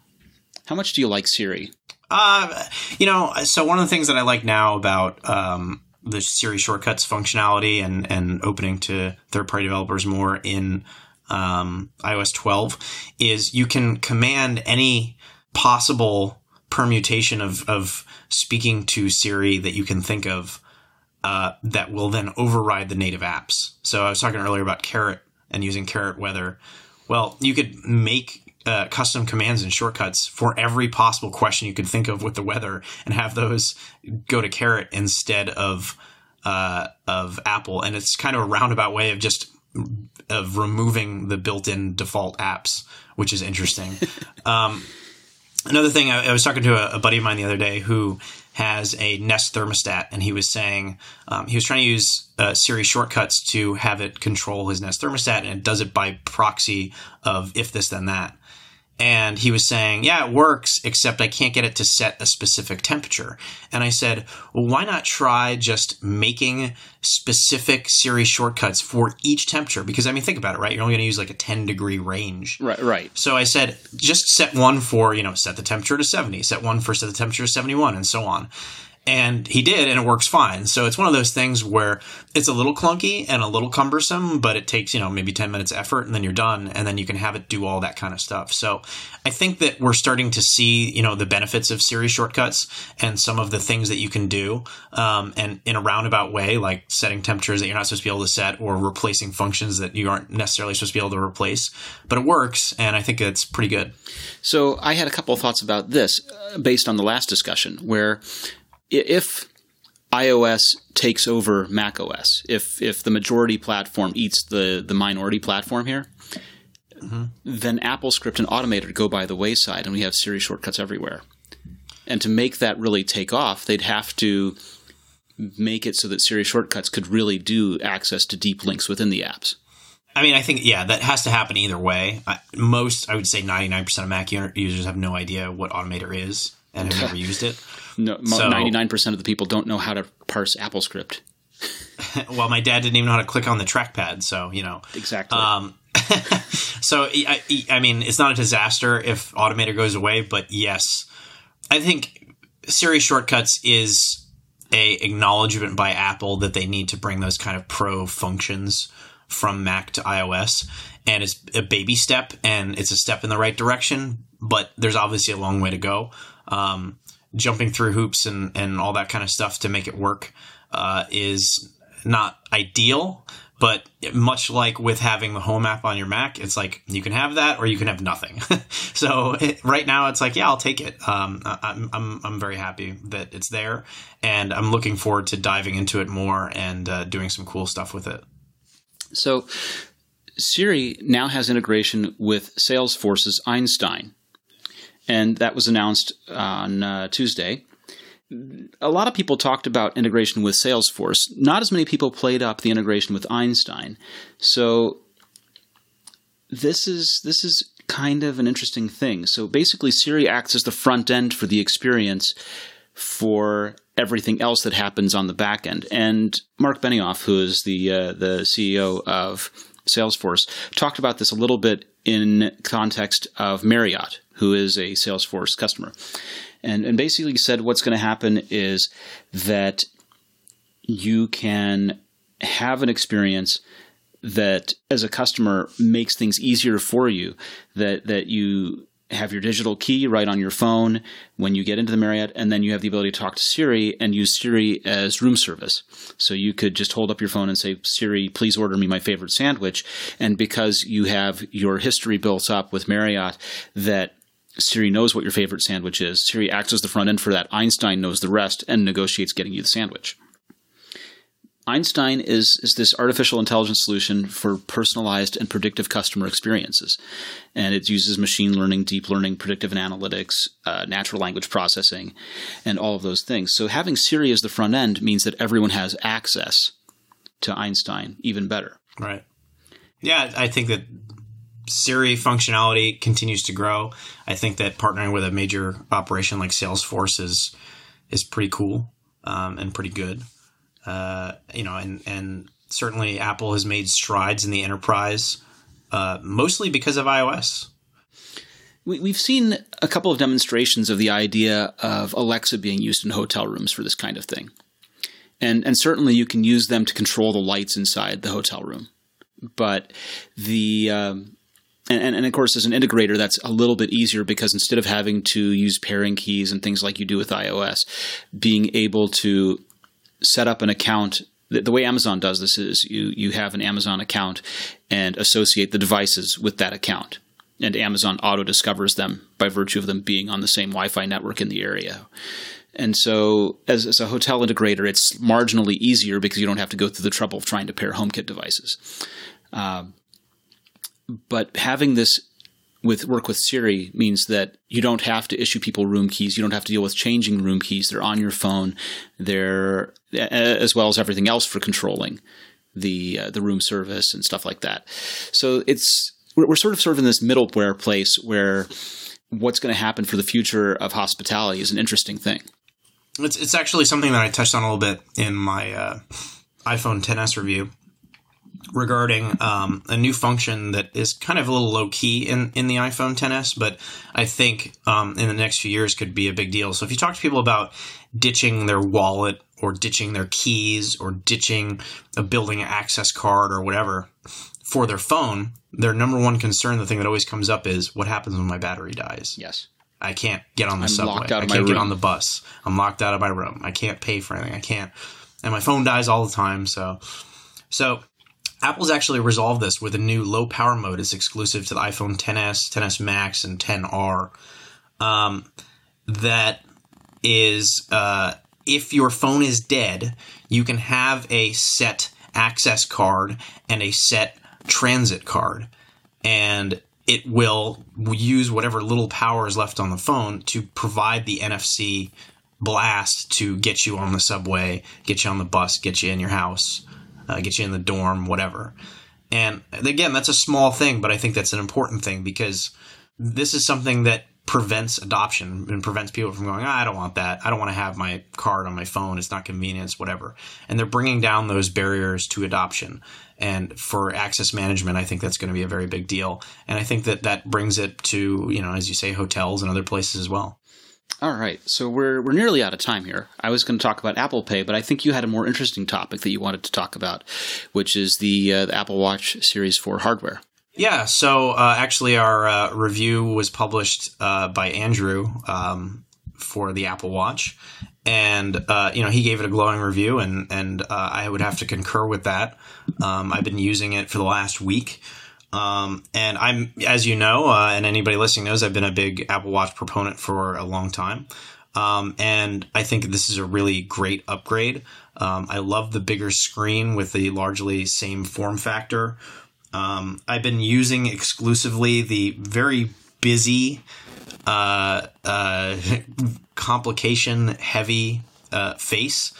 S2: How much do you like Siri?
S3: Uh, you know, so one of the things that I like now about um, the Siri shortcuts functionality and and opening to third party developers more in um, iOS 12 is you can command any possible permutation of of speaking to Siri that you can think of uh, that will then override the native apps. So I was talking earlier about Carrot and using Carrot Weather. Well, you could make uh, custom commands and shortcuts for every possible question you could think of with the weather, and have those go to Carrot instead of uh, of Apple. And it's kind of a roundabout way of just of removing the built-in default apps, which is interesting. um, another thing, I, I was talking to a, a, buddy of mine the other day who has a Nest thermostat, and he was saying um, he was trying to use uh, Siri shortcuts to have it control his Nest thermostat, and it does it by proxy of if this then that. And he was saying, yeah, it works, except I can't get it to set a specific temperature. And I said, well, why not try just making specific Siri shortcuts for each temperature? Because I mean, think about it, right? You're only going to use like a 10 degree range.
S2: Right, right.
S3: So I said, just set one for, you know, set the temperature to 70, set one for set the temperature to 71, and so on. And he did, and it works fine. So it's one of those things where it's a little clunky and a little cumbersome, but it takes, you know, maybe 10 minutes effort and then you're done. And then you can have it do all that kind of stuff. So I think that we're starting to see, you know, the benefits of Siri shortcuts and some of the things that you can do. Um, and in a roundabout way, like setting temperatures that you're not supposed to be able to set or replacing functions that you aren't necessarily supposed to be able to replace. But it works. And I think it's pretty good.
S2: So I had a couple of thoughts about this uh, based on the last discussion where if iOS takes over Mac OS, if if the majority platform eats the the minority platform here, mm-hmm. then AppleScript and Automator go by the wayside, and we have Siri shortcuts everywhere. And to make that really take off, they'd have to make it so that Siri shortcuts could really do access to deep links within the apps.
S3: I mean, I think yeah, that has to happen either way. I, most, I would say, ninety nine percent of Mac users have no idea what Automator is and have never used it.
S2: No, ninety-nine percent of the people don't know how to parse AppleScript.
S3: well, my dad didn't even know how to click on the trackpad, so you know
S2: exactly.
S3: Um, so I, I mean, it's not a disaster if Automator goes away, but yes, I think Siri shortcuts is a acknowledgement by Apple that they need to bring those kind of pro functions from Mac to iOS, and it's a baby step, and it's a step in the right direction. But there's obviously a long way to go. Um, jumping through hoops and and all that kind of stuff to make it work uh, is not ideal. But much like with having the home app on your Mac, it's like you can have that or you can have nothing. so it, right now, it's like, yeah, I'll take it. Um, I'm, I'm, I'm very happy that it's there, and I'm looking forward to diving into it more and uh, doing some cool stuff with it.
S2: So Siri now has integration with Salesforce's Einstein, and that was announced on uh, Tuesday a lot of people talked about integration with Salesforce. Not as many people played up the integration with Einstein. So this is this is kind of an interesting thing. So basically Siri acts as the front end for the experience for everything else that happens on the back end. And Mark Benioff, who is the uh, the CEO of Salesforce, talked about this a little bit in context of Marriott, who is a Salesforce customer and, and basically said what's going to happen is that you can have an experience that as a customer makes things easier for you that that you have your digital key right on your phone when you get into the Marriott, and then you have the ability to talk to Siri and use Siri as room service. So you could just hold up your phone and say, Siri, please order me my favorite sandwich. And because you have your history built up with Marriott, that Siri knows what your favorite sandwich is. Siri acts as the front end for that. Einstein knows the rest and negotiates getting you the sandwich. Einstein is, is this artificial intelligence solution for personalized and predictive customer experiences. And it uses machine learning, deep learning, predictive and analytics, uh, natural language processing, and all of those things. So having Siri as the front end means that everyone has access to Einstein even better.
S3: Right. Yeah, I think that Siri functionality continues to grow. I think that partnering with a major operation like Salesforce is is pretty cool um, and pretty good. Uh, you know, and and certainly Apple has made strides in the enterprise, uh, mostly because of iOS.
S2: We, we've seen a couple of demonstrations of the idea of Alexa being used in hotel rooms for this kind of thing, and and certainly you can use them to control the lights inside the hotel room. But the um, and, and, and, of course, as an integrator, that's a little bit easier because instead of having to use pairing keys and things like you do with iOS, being able to set up an account. The, way Amazon does this is you you have an Amazon account and associate the devices with that account, and Amazon auto discovers them by virtue of them being on the same Wi-Fi network in the area. And so, as, as a hotel integrator, it's marginally easier because you don't have to go through the trouble of trying to pair HomeKit devices. Um, but having this with work with Siri means that you don't have to issue people room keys. You don't have to deal with changing room keys. They're on your phone. They're as well as everything else for controlling the uh, the room service and stuff like that. So it's we're, sort of sort of in this middleware place where what's going to happen for the future of hospitality is an interesting thing.
S3: It's it's actually something that I touched on a little bit in my uh, iPhone XS review regarding um, a new function that is kind of a little low key in, in the iPhone XS, but I think um, in the next few years could be a big deal. So if you talk to people about ditching their wallet or ditching their keys or ditching a building access card or whatever for their phone, their number one concern, the thing that always comes up is what happens when my battery dies?
S2: Yes.
S3: I can't get on the I'm subway. I can't get on the bus. I'm locked out of my room. I can't pay for anything. I can't. And my phone dies all the time. So, so Apple's actually resolved this with a new low power mode. It's exclusive to the iPhone XS, XS Max, and XR. Um, that is, uh, if your phone is dead, you can have a set access card and a set transit card. And it will use whatever little power is left on the phone to provide the NFC blast to get you on the subway, get you on the bus, get you in your house uh, get you in the dorm, whatever. And again, that's a small thing, but I think that's an important thing because this is something that prevents adoption and prevents people from going, oh, I don't want that. I don't want to have my card on my phone. It's not convenient, It's whatever. And they're bringing down those barriers to adoption. And for access management, I think that's going to be a very big deal. And I think that that brings it to, you know, as you say, hotels and other places as well.
S2: All right, so we're we're nearly out of time here. I was going to talk about Apple Pay, but I think you had a more interesting topic that you wanted to talk about, which is the, uh, the Apple Watch Series 4 hardware.
S3: Yeah, so uh, actually, our uh, review was published uh, by Andrew um, for the Apple Watch, and uh, you know he gave it a glowing review, and and uh, I would have to concur with that. Um, I've been using it for the last week. Um, and I'm, as you know, uh, and anybody listening knows, I've been a big Apple Watch proponent for a long time. Um, and I think this is a really great upgrade. Um, I love the bigger screen with the largely same form factor. Um, I've been using exclusively the very busy, uh, uh, complication heavy uh, face.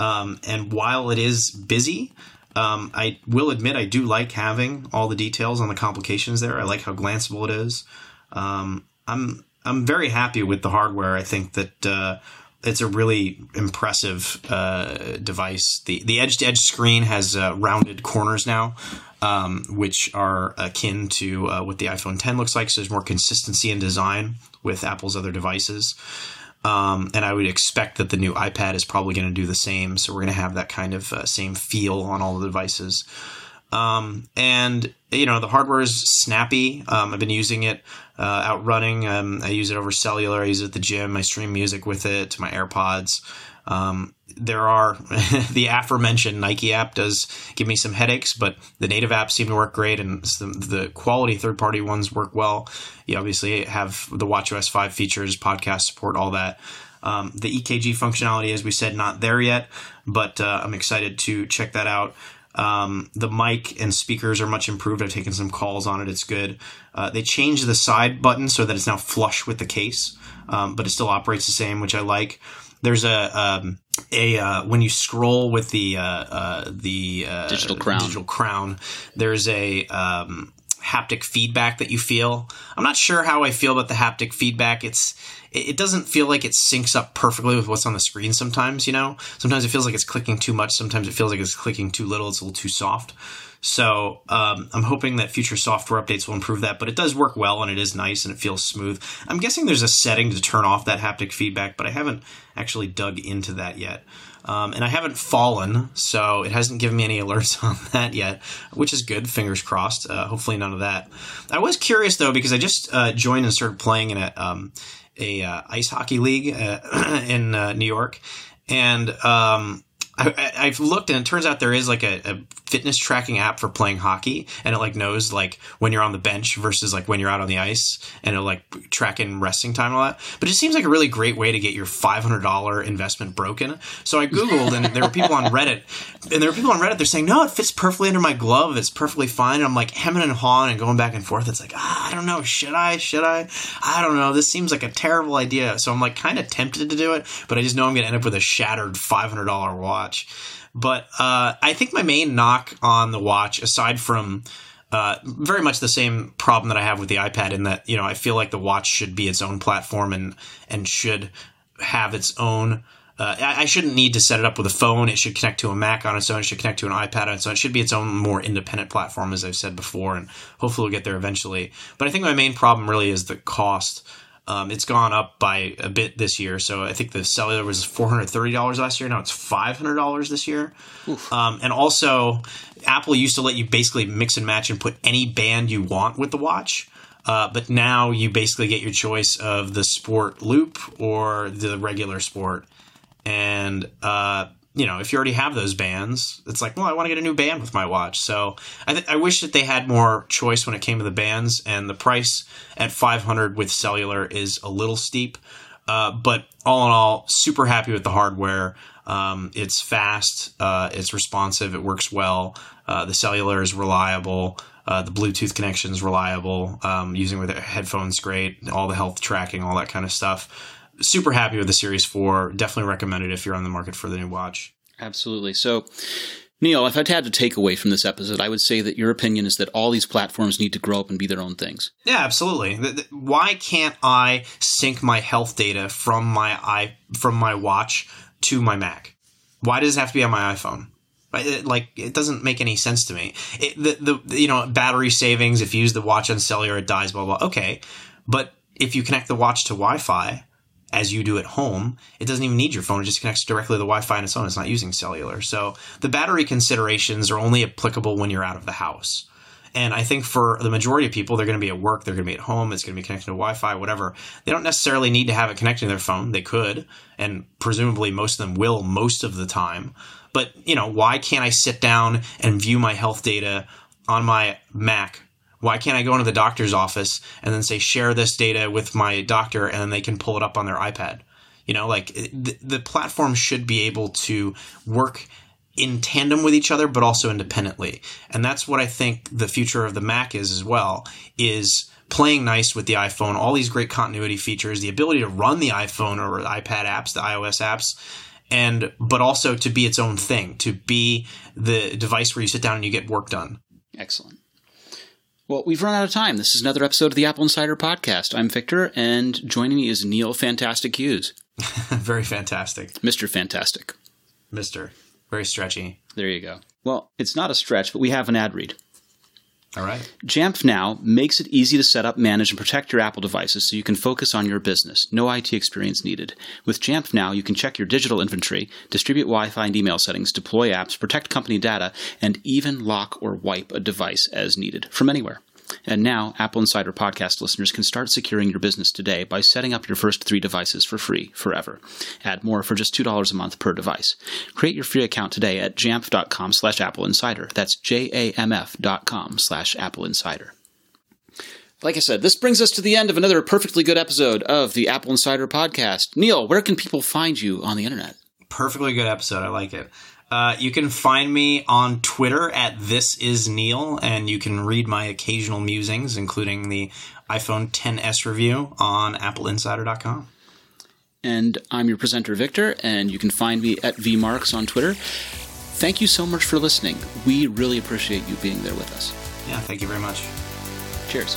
S3: Um, and while it is busy, um, I will admit I do like having all the details on the complications there. I like how glanceable it is. Um, I'm I'm very happy with the hardware. I think that uh, it's a really impressive uh, device. The the edge to edge screen has uh, rounded corners now, um, which are akin to uh, what the iPhone 10 looks like. So there's more consistency in design with Apple's other devices. Um, and I would expect that the new iPad is probably going to do the same. So we're going to have that kind of uh, same feel on all the devices. Um, and you know the hardware is snappy. Um, I've been using it uh, out running. Um, I use it over cellular. I use it at the gym. I stream music with it to my AirPods. Um, there are the aforementioned Nike app does give me some headaches, but the native apps seem to work great, and the, the quality third party ones work well. You obviously have the watchOS five features, podcast support, all that. Um, the EKG functionality, as we said, not there yet, but uh, I'm excited to check that out. Um, the mic and speakers are much improved. I've taken some calls on it. It's good. Uh, they changed the side button so that it's now flush with the case, um, but it still operates the same, which I like. There's a um, a uh, when you scroll with the uh, uh the uh,
S2: digital crown.
S3: Digital crown. There's a um, haptic feedback that you feel. I'm not sure how I feel about the haptic feedback. It's it doesn't feel like it syncs up perfectly with what's on the screen sometimes, you know? Sometimes it feels like it's clicking too much, sometimes it feels like it's clicking too little, it's a little too soft. So um, I'm hoping that future software updates will improve that, but it does work well and it is nice and it feels smooth. I'm guessing there's a setting to turn off that haptic feedback, but I haven't actually dug into that yet. Um, and I haven't fallen, so it hasn't given me any alerts on that yet, which is good. Fingers crossed. Uh, hopefully, none of that. I was curious though because I just uh, joined and started playing in a um, a uh, ice hockey league uh, in uh, New York, and um, I, have looked and it turns out there is like a, a, fitness tracking app for playing hockey and it like knows like when you're on the bench versus like when you're out on the ice and it'll like track in resting time and all that. But it seems like a really great way to get your $500 investment broken. So I Googled and there were people on Reddit and there were people on Reddit. They're saying, no, it fits perfectly under my glove. It's perfectly fine. And I'm like hemming and hawing and going back and forth. It's like, ah, I don't know. Should I? Should I? I don't know. This seems like a terrible idea. So I'm like kind of tempted to do it, but I just know I'm going to end up with a shattered $500 watch watch. But uh, I think my main knock on the watch, aside from uh, very much the same problem that I have with the iPad, in that you know I feel like the watch should be its own platform and and should have its own. Uh, I, shouldn't need to set it up with a phone. It should connect to a Mac on its own. It should connect to an iPad on its own. It should be its own more independent platform, as I've said before, and hopefully we'll get there eventually. But I think my main problem really is the cost. Um, it's gone up by a bit this year. So I think the cellular was $430 last year. Now it's $500 this year. Um, and also, Apple used to let you basically mix and match and put any band you want with the watch. Uh, but now you basically get your choice of the sport loop or the regular sport. And uh, you know, if you already have those bands, it's like, well, I want to get a new band with my watch. So I, th- I wish that they had more choice when it came to the bands, and the price at 500 with cellular is a little steep. Uh, but all in all, super happy with the hardware. Um, it's fast, uh, it's responsive, it works well. Uh, the cellular is reliable. Uh, the Bluetooth connection is reliable. Um, using with headphones, great. All the health tracking, all that kind of stuff super happy with the Series 4. Definitely recommend it if you're on the market for the new watch.
S2: Absolutely. So, Neil, if I'd had to take away from this episode, I would say that your opinion is that all these platforms need to grow up and be their own things.
S3: Yeah, absolutely. Why can't I sync my health data from my i from my watch to my Mac? Why does it have to be on my iPhone? Like it doesn't make any sense to me. It, the the you know battery savings if you use the watch on cellular it dies blah blah. Okay, but if you connect the watch to Wi-Fi, as you do at home, it doesn't even need your phone. It just connects directly to the Wi-Fi on its own. It's not using cellular. So the battery considerations are only applicable when you're out of the house. And I think for the majority of people, they're going to be at work, they're going to be at home, it's going to be connected to Wi Fi, whatever. They don't necessarily need to have it connected to their phone. They could, and presumably most of them will most of the time. But, you know, why can't I sit down and view my health data on my Mac? Why can't I go into the doctor's office and then say, share this data with my doctor, and then they can pull it up on their iPad? You know, like the, the platform should be able to work in tandem with each other, but also independently. And that's what I think the future of the Mac is as well, is playing nice with the iPhone, all these great continuity features, the ability to run the iPhone or iPad apps, the iOS apps, and but also to be its own thing, to be the device where you sit down and you get work done.
S2: Excellent. Well, we've run out of time. This is another episode of the AppleInsider Podcast. I'm Victor, and joining me is Neil Fantastic Hughes.
S3: Very fantastic.
S2: Mr. Fantastic.
S3: Mister. Very stretchy.
S2: There you go. Well, it's not a stretch, but we have an ad read.
S3: All right.
S2: Jamf Now makes it easy to set up, manage, and protect your Apple devices so you can focus on your business. No IT experience needed. With Jamf Now, you can check your digital inventory, distribute Wi Fi and email settings, deploy apps, protect company data, and even lock or wipe a device as needed from anywhere. And now, AppleInsider podcast listeners can start securing your business today by setting up your first three devices for free forever. Add more for just $2 a month per device. Create your free account today at jamf.com slash AppleInsider. That's J-A-M-F dot com slash AppleInsider. Like I said, this brings us to the end of another perfectly good episode of the AppleInsider podcast. Neil, where can people find you on the internet?
S3: Perfectly good episode. I like it. Uh, you can find me on Twitter at this is Neil, and you can read my occasional musings, including the iPhone XS review on AppleInsider.com.
S2: And I'm your presenter, Victor, and you can find me at vmarks on Twitter. Thank you so much for listening. We really appreciate you being there with us.
S3: Yeah, thank you very much.
S2: Cheers.